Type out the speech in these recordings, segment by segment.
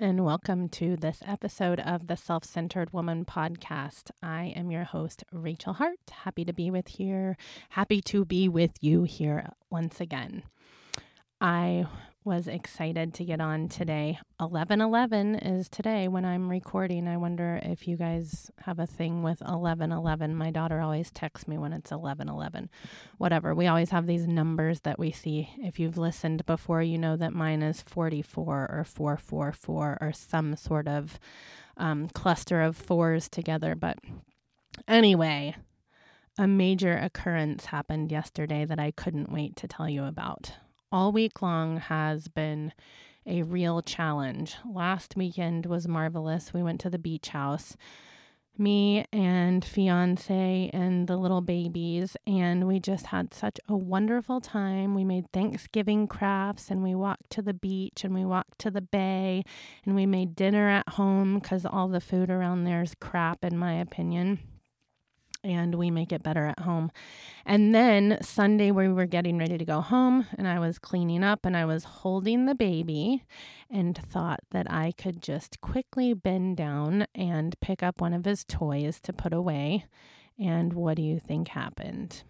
and welcome to this episode of the Self Centered Woman podcast. I am your host, Rachel Hart. Happy to be with here. Happy to be with you here once again. I was excited to get on today. 1111 is today when I'm recording. I wonder if you guys have a thing with 1111. My daughter always texts me when it's 1111. Whatever. We always have these numbers that we see. If you've listened before, you know that mine is 44 or 444 or some sort of um, cluster of fours together. But anyway, a major occurrence happened yesterday that I couldn't wait to tell you about all week long has been a real challenge. Last weekend was marvelous. We went to the beach house, me and fiance and the little babies, and we just had such a wonderful time. We made Thanksgiving crafts and we walked to the beach and we walked to the bay and we made dinner at home because all the food around there is crap, in my opinion and we make it better at home. And then Sunday, we were getting ready to go home, and I was cleaning up and I was holding the baby and thought that I could just quickly bend down and pick up one of his toys to put away. And what do you think happened?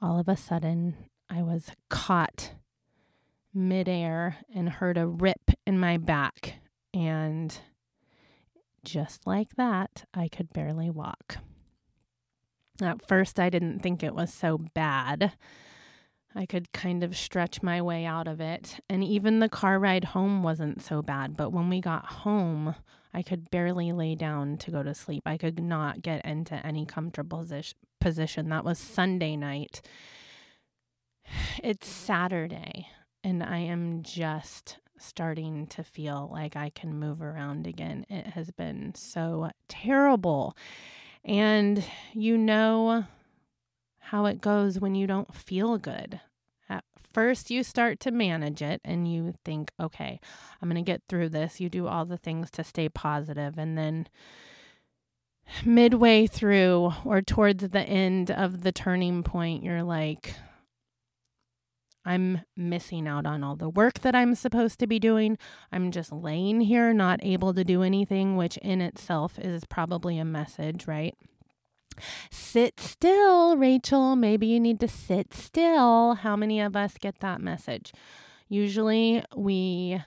All of a sudden, I was caught midair and heard a rip in my back. And just like that, I could barely walk. At first, I didn't think it was so bad. I could kind of stretch my way out of it. And even the car ride home wasn't so bad. But when we got home, I could barely lay down to go to sleep. I could not get into any comfortable position. That was Sunday night. It's Saturday, and I am just starting to feel like I can move around again. It has been so terrible. And you know how it goes when you don't feel good. At first, you start to manage it and you think, okay, I'm going to get through this. You do all the things to stay positive, And then midway through or towards the end of the turning point, you're like, I'm missing out on all the work that I'm supposed to be doing. I'm just laying here, not able to do anything, which in itself is probably a message, right? Sit still, Rachel. Maybe you need to sit still. How many of us get that message? Usually we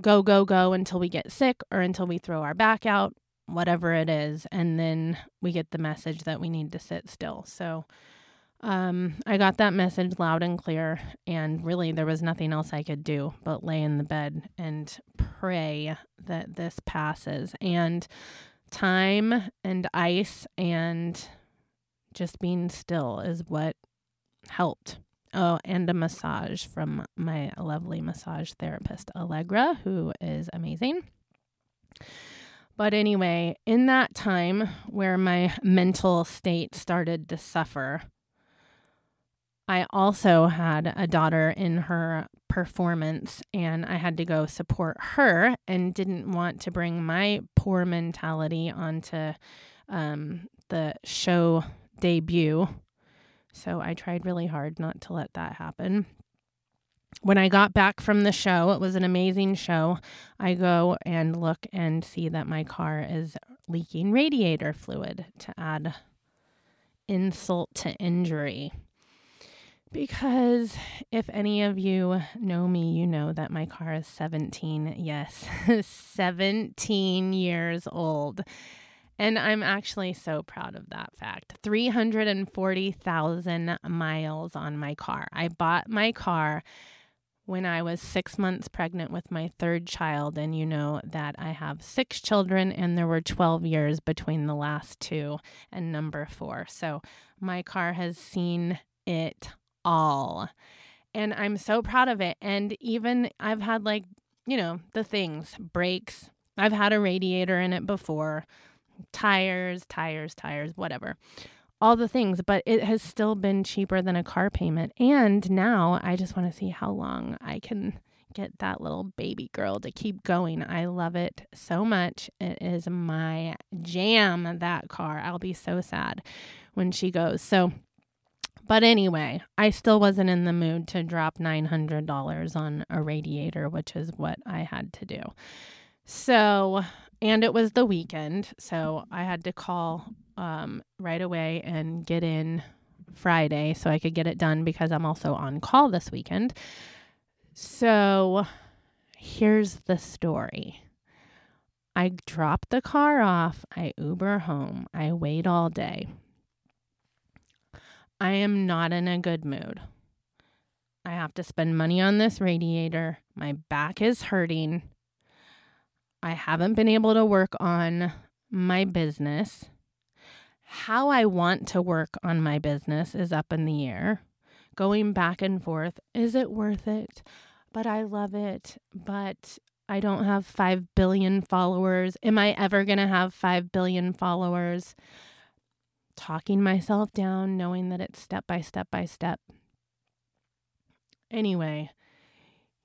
go, go, go until we get sick or until we throw our back out, whatever it is. And then we get the message that we need to sit still. So, um, I got that message loud and clear, and really there was nothing else I could do but lay in the bed and pray that this passes. And time and ice and just being still is what helped. Oh, and a massage from my lovely massage therapist, Allegra, who is amazing. But anyway, in that time where my mental state started to suffer, I also had a daughter in her performance and I had to go support her and didn't want to bring my poor mentality onto um, the show debut. So I tried really hard not to let that happen. When I got back from the show, it was an amazing show. I go and look and see that my car is leaking radiator fluid to add insult to injury. Because if any of you know me, you know that my car is 17, yes, 17 years old. And I'm actually so proud of that fact. 340,000 miles on my car. I bought my car when I was six months pregnant with my third child. And you know that I have six children, and there were 12 years between the last two and number four. So my car has seen it all. And I'm so proud of it. And even I've had like, you know, the things, brakes. I've had a radiator in it before, tires, tires, tires, whatever. All the things, but it has still been cheaper than a car payment. And now I just want to see how long I can get that little baby girl to keep going. I love it so much. It is my jam, that car. I'll be so sad when she goes. So, But anyway, I still wasn't in the mood to drop $900 on a radiator, which is what I had to do. So, and it was the weekend. So I had to call um, right away and get in Friday so I could get it done because I'm also on call this weekend. So here's the story. I drop the car off, I Uber home, I wait all day. I am not in a good mood. I have to spend money on this radiator. My back is hurting. I haven't been able to work on my business. How I want to work on my business is up in the air. Going back and forth. Is it worth it? But I love it. But I don't have 5 billion followers. Am I ever going to have 5 billion followers? Talking myself down, knowing that it's step by step by step. Anyway,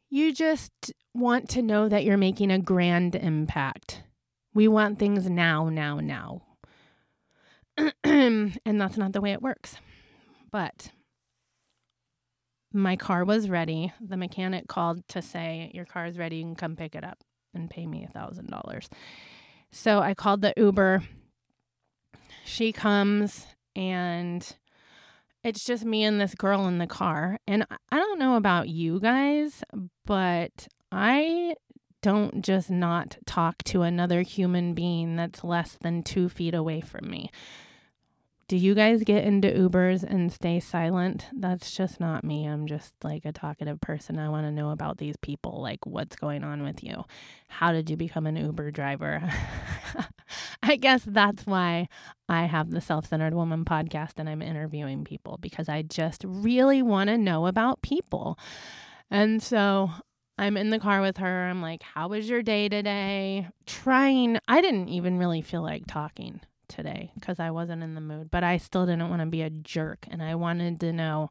you just want to know that you're making a grand impact. We want things now, now, now. and that's not the way it works. But my car was ready. The mechanic called to say, Your car is ready. You can come pick it up and pay me a $1,000. So I called the Uber. She comes and it's just me and this girl in the car. And I don't know about you guys, but I don't just not talk to another human being that's less than two feet away from me. Do you guys get into Ubers and stay silent? That's just not me. I'm just like a talkative person. I want to know about these people, like what's going on with you. How did you become an Uber driver? I guess that's why I have the Self Centered Woman podcast and I'm interviewing people because I just really want to know about people. And so I'm in the car with her. I'm like, How was your day today? Trying, I didn't even really feel like talking today because I wasn't in the mood, but I still didn't want to be a jerk and I wanted to know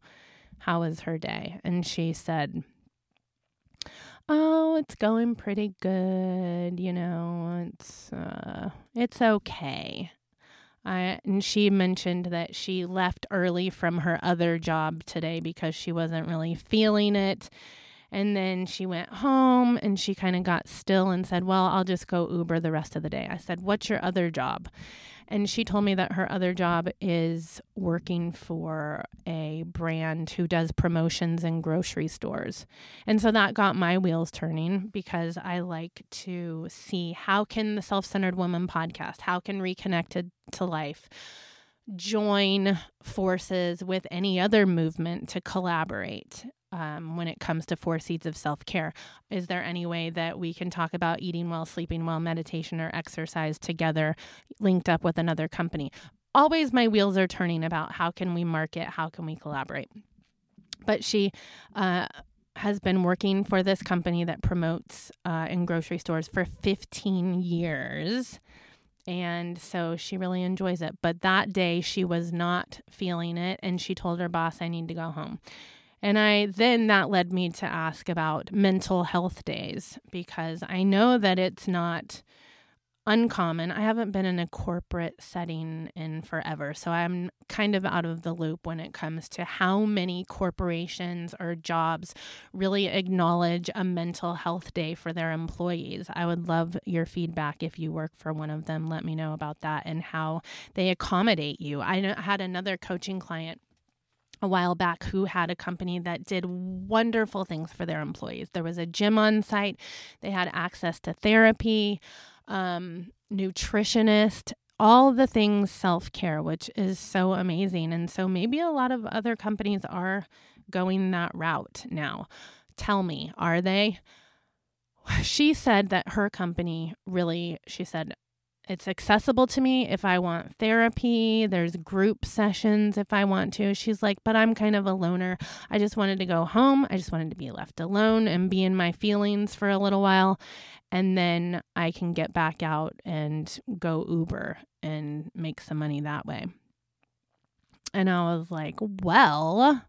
how was her day. And she said, "Oh, it's going pretty good, you know. It's uh it's okay." I, and she mentioned that she left early from her other job today because she wasn't really feeling it. And then she went home and she kind of got still and said, Well, I'll just go Uber the rest of the day. I said, What's your other job? And she told me that her other job is working for a brand who does promotions in grocery stores. And so that got my wheels turning because I like to see how can the self-centered woman podcast, how can reconnected to life join forces with any other movement to collaborate um, when it comes to four seeds of self care. Is there any way that we can talk about eating well, sleeping well, meditation, or exercise together, linked up with another company? Always my wheels are turning about how can we market, how can we collaborate. But she, uh, has been working for this company that promotes uh, in grocery stores for 15 years. And so she really enjoys it. But that day she was not feeling it. And she told her boss, I need to go home. And I then that led me to ask about mental health days because I know that it's not uncommon. I haven't been in a corporate setting in forever, so I'm kind of out of the loop when it comes to how many corporations or jobs really acknowledge a mental health day for their employees. I would love your feedback if you work for one of them. Let me know about that and how they accommodate you. I had another coaching client a while back who had a company that did wonderful things for their employees. There was a gym on site, they had access to therapy, um, nutritionist, all the things self care, which is so amazing. And so maybe a lot of other companies are going that route now. Tell me, are they? She said that her company really, she said, it's accessible to me if I want therapy. There's group sessions if I want to. She's like, but I'm kind of a loner. I just wanted to go home. I just wanted to be left alone and be in my feelings for a little while. And then I can get back out and go Uber and make some money that way. And I was like, well,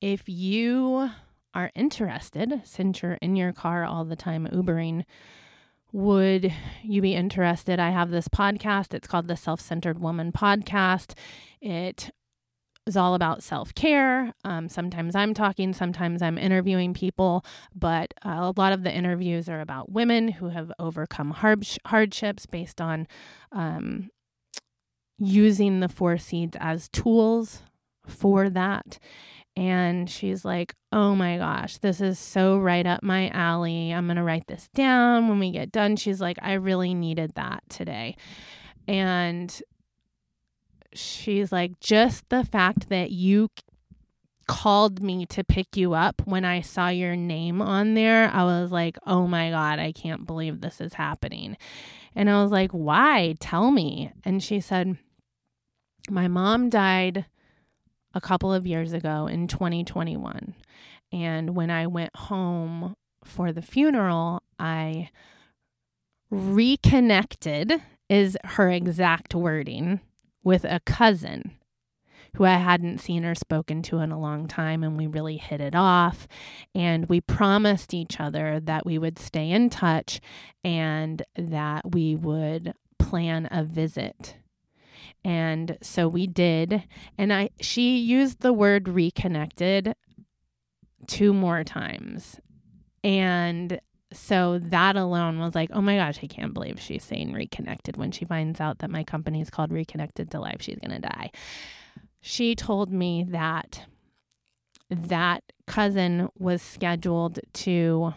if you are interested, since you're in your car all the time Ubering, would you be interested? I have this podcast. It's called the Self Centered Woman Podcast. It is all about self care. Um, sometimes I'm talking, sometimes I'm interviewing people, but uh, a lot of the interviews are about women who have overcome hard- hardships based on um, using the four seeds as tools for that. And she's like, Oh my gosh, this is so right up my alley. I'm going to write this down when we get done. She's like, I really needed that today. And she's like, just the fact that you called me to pick you up when I saw your name on there, I was like, oh my God, I can't believe this is happening. And I was like, why? Tell me. And she said, my mom died a couple of years ago in 2021. And when I went home for the funeral, I reconnected, is her exact wording with a cousin who I hadn't seen or spoken to in a long time, and we really hit it off. And we promised each other that we would stay in touch and that we would plan a visit. And so we did. And I she used the word reconnected two more times. And so that alone was like, oh my gosh, I can't believe she's saying reconnected when she finds out that my company is called Reconnected to Life. She's going to die. She told me that that cousin was scheduled to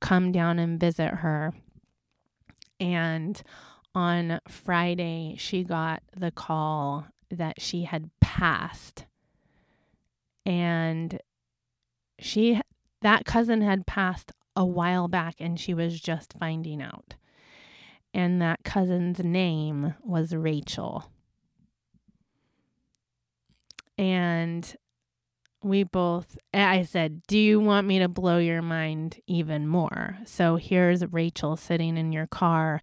come down and visit her. And on Friday, she got the call that she had passed. And she, that cousin had passed a while back and she was just finding out. And that cousin's name was Rachel. And we both, I said, Do you want me to blow your mind even more? So here's Rachel sitting in your car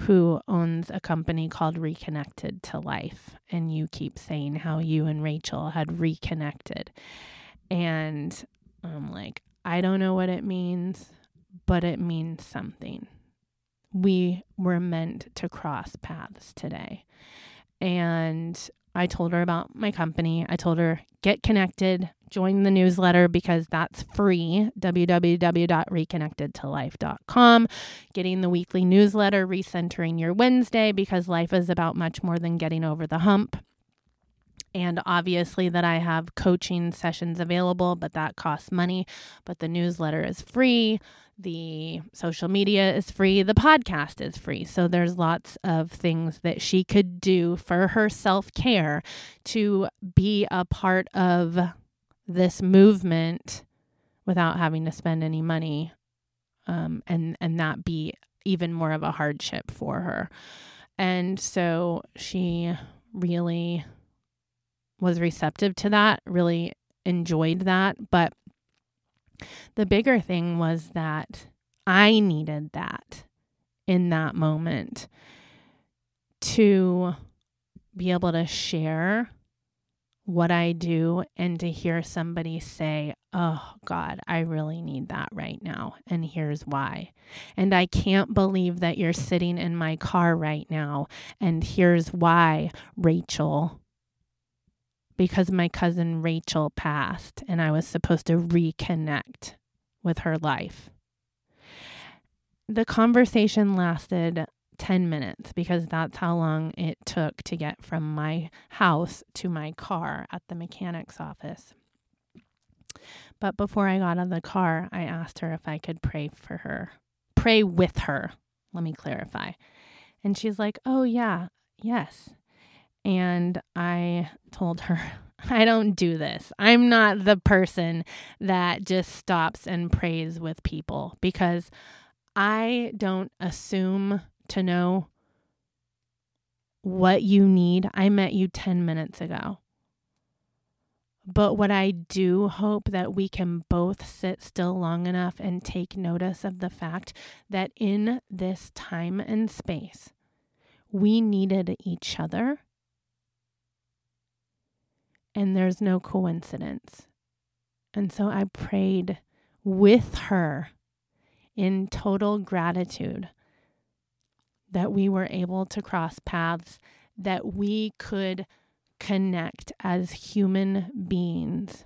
who owns a company called Reconnected to Life. And you keep saying how you and Rachel had reconnected. And I'm like, I don't know what it means, but it means something. We were meant to cross paths today. And I told her about my company. I told her, get connected, join the newsletter because that's free. www.reconnectedtolife.com. Getting the weekly newsletter, recentering your Wednesday because life is about much more than getting over the hump and obviously that I have coaching sessions available, but that costs money. But the newsletter is free, the social media is free, the podcast is free. So there's lots of things that she could do for her self care to be a part of this movement without having to spend any money um, and and that be even more of a hardship for her. And so she really was receptive to that, really enjoyed that. But the bigger thing was that I needed that in that moment to be able to share what I do and to hear somebody say, Oh God, I really need that right now. And here's why. And I can't believe that you're sitting in my car right now. And here's why, Rachel because my cousin Rachel passed and I was supposed to reconnect with her life. The conversation lasted 10 minutes because that's how long it took to get from my house to my car at the mechanic's office. But before I got out of the car, I asked her if I could pray for her, pray with her. Let me clarify. And she's like, Oh, yeah, yes. And I told her, I don't do this. I'm not the person that just stops and prays with people because I don't assume to know what you need. I met you 10 minutes ago. But what I do hope that we can both sit still long enough and take notice of the fact that in this time and space, we needed each other and there's no coincidence. And so I prayed with her in total gratitude that we were able to cross paths, that we could connect as human beings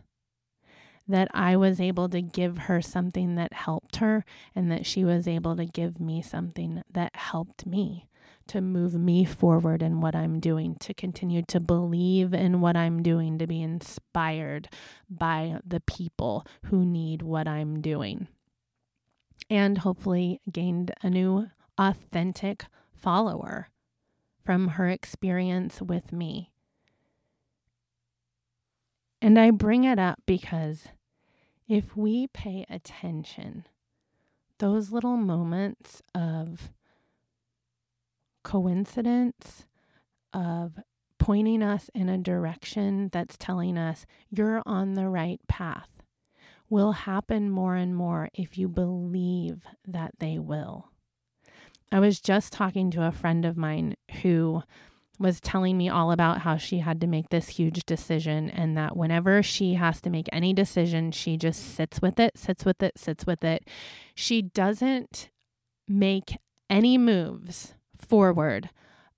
that I was able to give her something that helped her and that she was able to give me something that helped me to move me forward in what I'm doing, to continue to believe in what I'm doing, to be inspired by the people who need what I'm doing. And hopefully gained a new authentic follower from her experience with me. And I bring it up because if we pay attention, those little moments of coincidence, of pointing us in a direction that's telling us you're on the right path, will happen more and more if you believe that they will. I was just talking to a friend of mine who was telling me all about how she had to make this huge decision and that whenever she has to make any decision, she just sits with it, sits with it, sits with it. She doesn't make any moves forward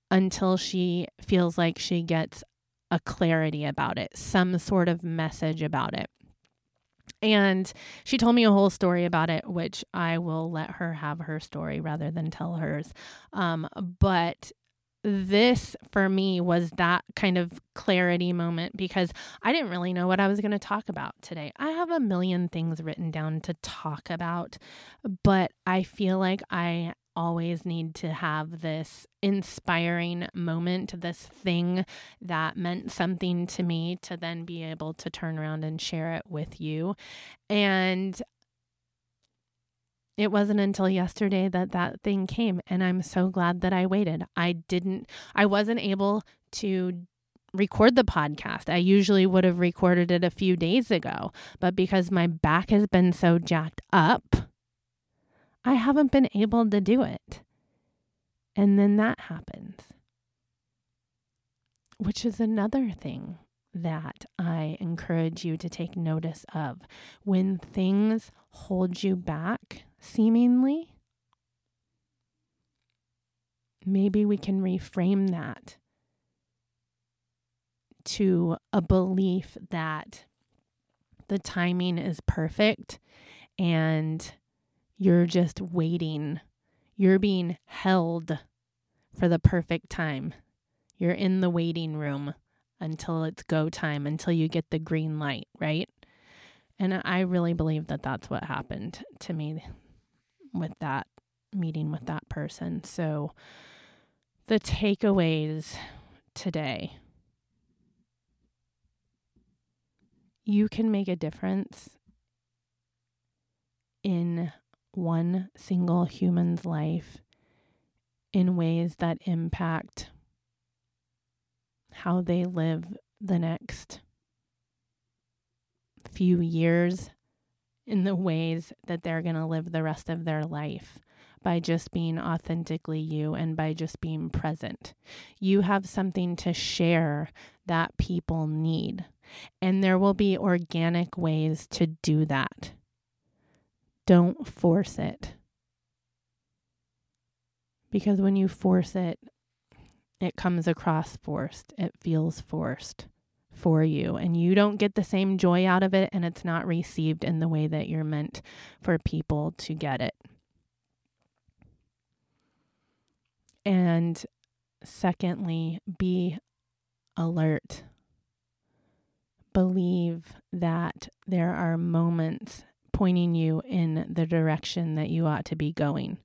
until she feels like she gets a clarity about it, some sort of message about it. And she told me a whole story about it, which I will let her have her story rather than tell hers. Um, but this for me was that kind of clarity moment because I didn't really know what I was going to talk about today. I have a million things written down to talk about, but I feel like I always need to have this inspiring moment, this thing that meant something to me to then be able to turn around and share it with you. And it wasn't until yesterday that that thing came and i'm so glad that i waited i didn't i wasn't able to record the podcast i usually would have recorded it a few days ago but because my back has been so jacked up i haven't been able to do it and then that happens which is another thing that I encourage you to take notice of. When things hold you back, seemingly, maybe we can reframe that to a belief that the timing is perfect and you're just waiting. You're being held for the perfect time. You're in the waiting room until it's go time, until you get the green light, right? And I really believe that that's what happened to me with that meeting with that person. So, the takeaways today you can make a difference in one single human's life in ways that impact how they live the next few years in the ways that they're going to live the rest of their life by just being authentically you and by just being present. You have something to share that people need, and there will be organic ways to do that. Don't force it. Because when you force it, it comes across forced, it feels forced for you and you don't get the same joy out of it and it's not received in the way that you're meant for people to get it. And secondly, be alert. Believe that there are moments pointing you in the direction that you ought to be going.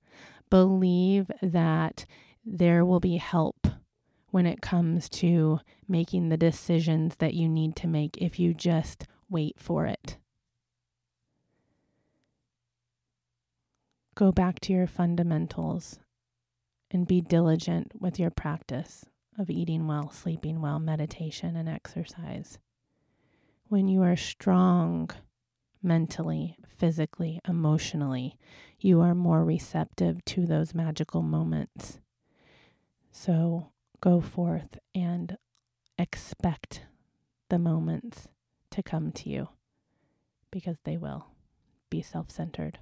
Believe that there will be help when it comes to making the decisions that you need to make if you just wait for it. Go back to your fundamentals and be diligent with your practice of eating well, sleeping well, meditation, and exercise. When you are strong mentally, physically, emotionally, you are more receptive to those magical moments. So go forth and expect the moments to come to you because they will. Be self centered.